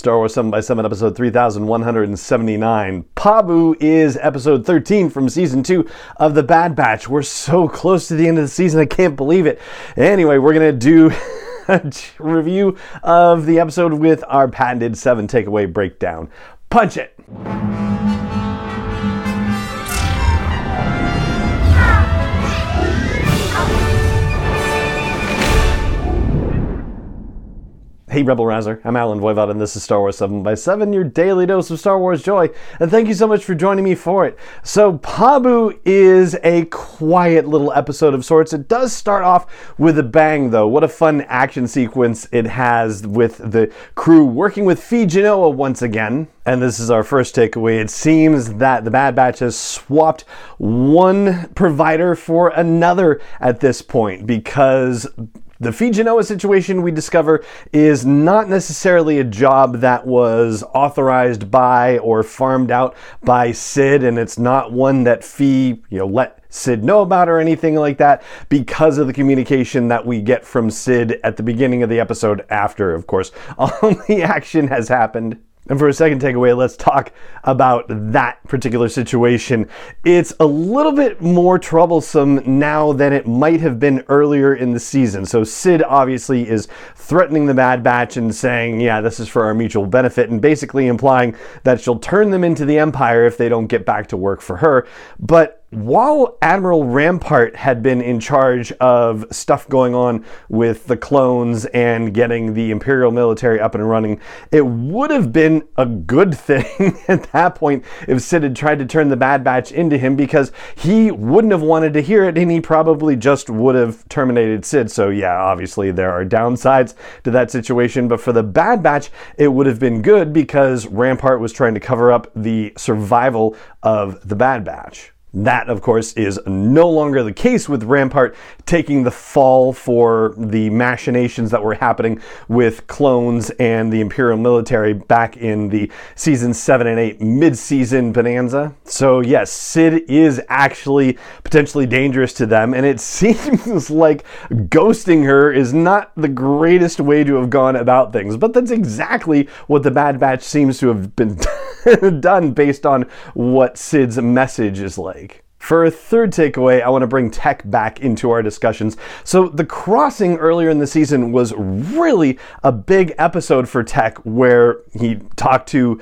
Star Wars 7 by 7 episode 3179. Pabu is episode 13 from season 2 of The Bad Batch. We're so close to the end of the season, I can't believe it. Anyway, we're going to do a review of the episode with our patented 7 takeaway breakdown. Punch it! Hey, Rebel Rouser. I'm Allen Voivod, and this is Star Wars 7 by 7 your daily dose of Star Wars joy. And thank you so much for joining me for it. So, Pabu is a quiet little episode of sorts. It does start off with a bang, though. What a fun action sequence it has with the crew working with Phee Genoa once again. And this is our first takeaway. It seems that the Bad Batch has swapped one provider for another at this point because the Phee Genoa situation we discover is not necessarily a job that was authorized by or farmed out by Cid, and it's not one that Phee, you know, let Cid know about or anything like that because of the communication that we get from Cid at the beginning of the episode after, of course, all the action has happened. And for a second takeaway, let's talk about that particular situation. It's a little bit more troublesome now than it might have been earlier in the season. So Cid obviously is threatening the Bad Batch and saying, yeah, this is for our mutual benefit, and basically implying that she'll turn them into the Empire if they don't get back to work for her. But while Admiral Rampart had been in charge of stuff going on with the clones and getting the Imperial military up and running, it would have been a good thing at that point if Cid had tried to turn the Bad Batch into him because he wouldn't have wanted to hear it and he probably just would have terminated Cid. So, yeah, obviously there are downsides to that situation, but for the Bad Batch, it would have been good because Rampart was trying to cover up the survival of the Bad Batch. That, of course, is no longer the case with Rampart taking the fall for the machinations that were happening with clones and the Imperial military back in the season 7 and 8 mid season bonanza. So, yes, Cid is actually potentially dangerous to them, and it seems like ghosting her is not the greatest way to have gone about things, but that's exactly what the Bad Batch seems to have been done based on what Cid's message is like. For a third takeaway, I want to bring tech back into our discussions. So, the crossing earlier in the season was really a big episode for tech where he talked to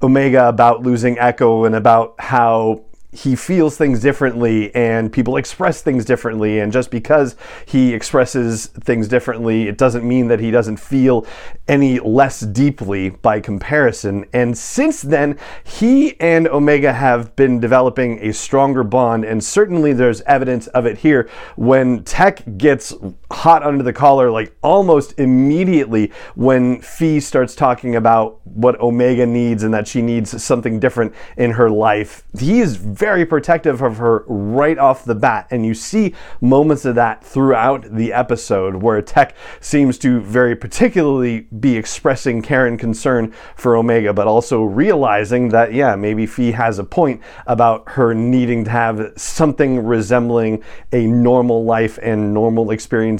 Omega about losing Echo and about how he feels things differently and people express things differently. And just because he expresses things differently it doesn't mean that he doesn't feel any less deeply by comparison. And since then he and omega have been developing a stronger bond. And certainly there's evidence of it here. When tech gets hot under the collar like almost immediately when Phee starts talking about what omega needs and that she needs something different in her life he is very protective of her right off the bat. And you see moments of that throughout the episode where Tech seems to very particularly be expressing care and concern for Omega, but also realizing that, yeah, maybe Phee has a point about her needing to have something resembling a normal life and normal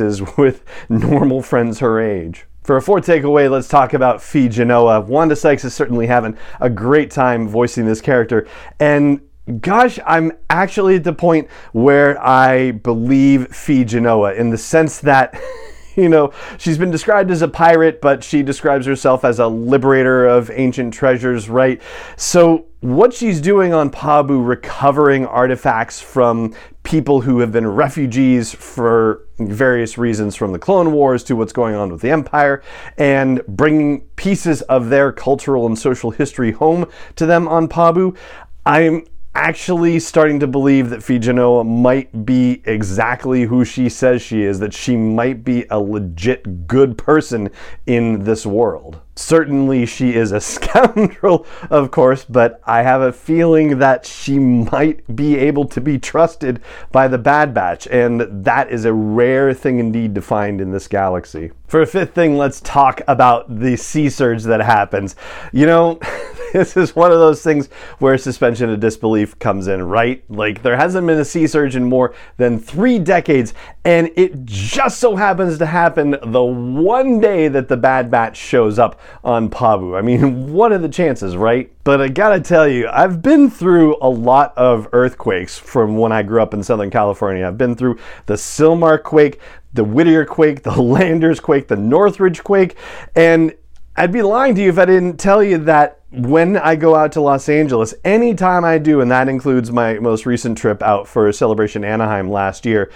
experiences with normal friends her age. For a fourth takeaway, let's talk about Phee Genoa. Wanda Sykes is certainly having a great time voicing this character. And gosh, I'm actually at the point where I believe Phee Genoa in the sense that. you know, she's been described as a pirate, but she describes herself as a liberator of ancient treasures, right? So, what she's doing on Pabu, recovering artifacts from people who have been refugees for various reasons from the Clone Wars to what's going on with the Empire, and bringing pieces of their cultural and social history home to them on Pabu, I'm actually starting to believe that Genoa might be exactly who she says she is, that she might be a legit good person in this world. Certainly, she is a scoundrel, of course, but I have a feeling that she might be able to be trusted by the Bad Batch, and that is a rare thing indeed to find in this galaxy. For a fifth thing, let's talk about the sea surge that happens. You know, this is one of those things where suspension of disbelief comes in, right? Like, there hasn't been a sea surge in more than three decades, and it just so happens to happen the one day that the Bad Batch shows up on Pabu. I mean, what are the chances, right? But I gotta tell you, I've been through a lot of earthquakes from when I grew up in Southern California. I've been through the Sylmar quake, the Whittier quake, the Landers quake, the Northridge quake, and I'd be lying to you if I didn't tell you that when I go out to Los Angeles, anytime I do, and that includes my most recent trip out for Celebration Anaheim last year,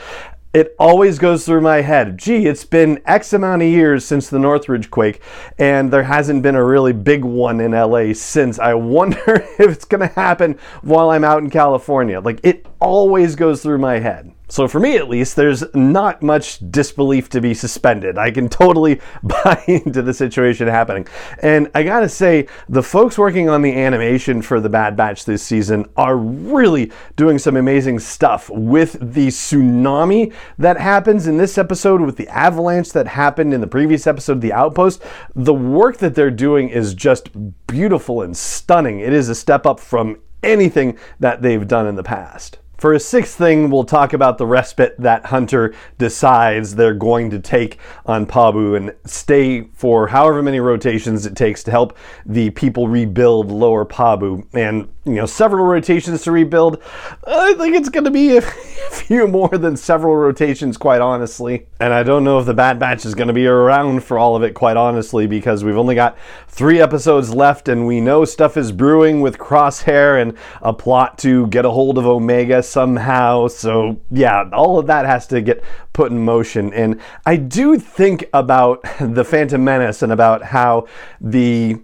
it always goes through my head. Gee, it's been X amount of years since the Northridge quake, and there hasn't been a really big one in LA since. I wonder if it's going to happen while I'm out in California. Like, it always goes through my head. So, for me at least, there's not much disbelief to be suspended. I can totally buy into the situation happening. And I gotta say, the folks working on the animation for The Bad Batch this season are really doing some amazing stuff with the tsunami that happens in this episode, with the avalanche that happened in the previous episode, The Outpost. The work that they're doing is just beautiful and stunning. It is a step up from anything that they've done in the past. For a sixth thing, we'll talk about the respite that Hunter decides they're going to take on Pabu and stay for however many rotations it takes to help the people rebuild Lower Pabu. And, you know, several rotations to rebuild. I think it's going to be a few more than several rotations, quite honestly. And I don't know if the Bad Batch is going to be around for all of it, quite honestly, because we've only got three episodes left and we know stuff is brewing with Crosshair and a plot to get a hold of Omega somehow. So, yeah, all of that has to get put in motion. And I do think about the Phantom Menace and about how the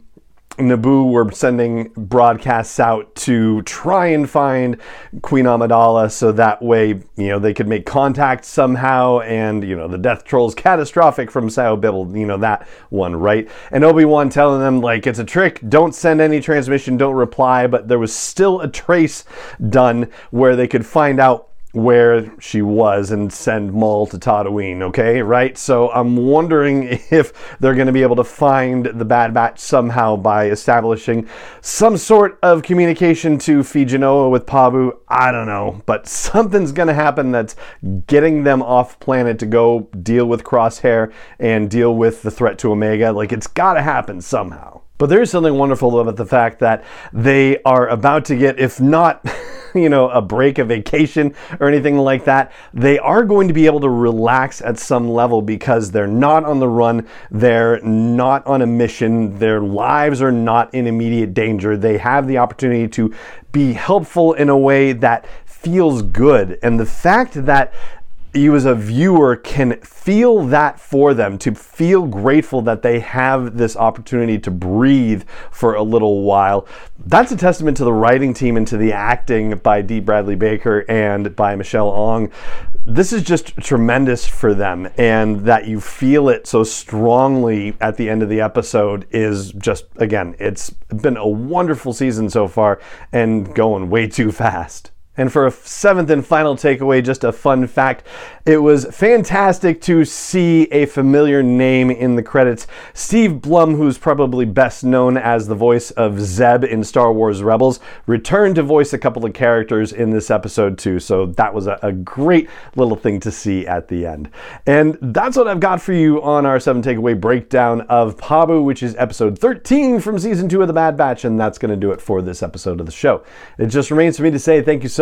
Naboo were sending broadcasts out to try and find Queen Amidala so that way, you know, they could make contact somehow and, you know, the death troll's catastrophic from Sio Bibble, you know, that one, right? And Obi-Wan telling them, like, it's a trick, don't send any transmission, don't reply, but there was still a trace done where they could find out where she was and send Maul to Tatooine, okay? Right? So I'm wondering if they're going to be able to find the Bad Batch somehow by establishing some sort of communication to Genoa with Pabu. I don't know, but something's going to happen that's getting them off planet to go deal with Crosshair and deal with the threat to Omega. Like, it's got to happen somehow. But there is something wonderful about the fact that they are about to get, if not you know, a break, a vacation, or anything like that, they are going to be able to relax at some level because they're not on the run, they're not on a mission, their lives are not in immediate danger. They have the opportunity to be helpful in a way that feels good. And the fact that you as a viewer can feel that for them, to feel grateful that they have this opportunity to breathe for a little while. That's a testament to the writing team and to the acting by D. Bradley Baker and by Michelle Ang. This is just tremendous for them, and that you feel it so strongly at the end of the episode is just, again, it's been a wonderful season so far and going way too fast. And for a seventh and final takeaway, just a fun fact it was fantastic to see a familiar name in the credits. Steve Blum, who's probably best known as the voice of Zeb in Star Wars Rebels, returned to voice a couple of characters in this episode too. So that was a, a great little thing to see at the end. And that's what I've got for you on our seven takeaway breakdown of Pabu, which is episode 13 from season two of The Bad Batch. And that's going to do it for this episode of the show. It just remains for me to say thank you so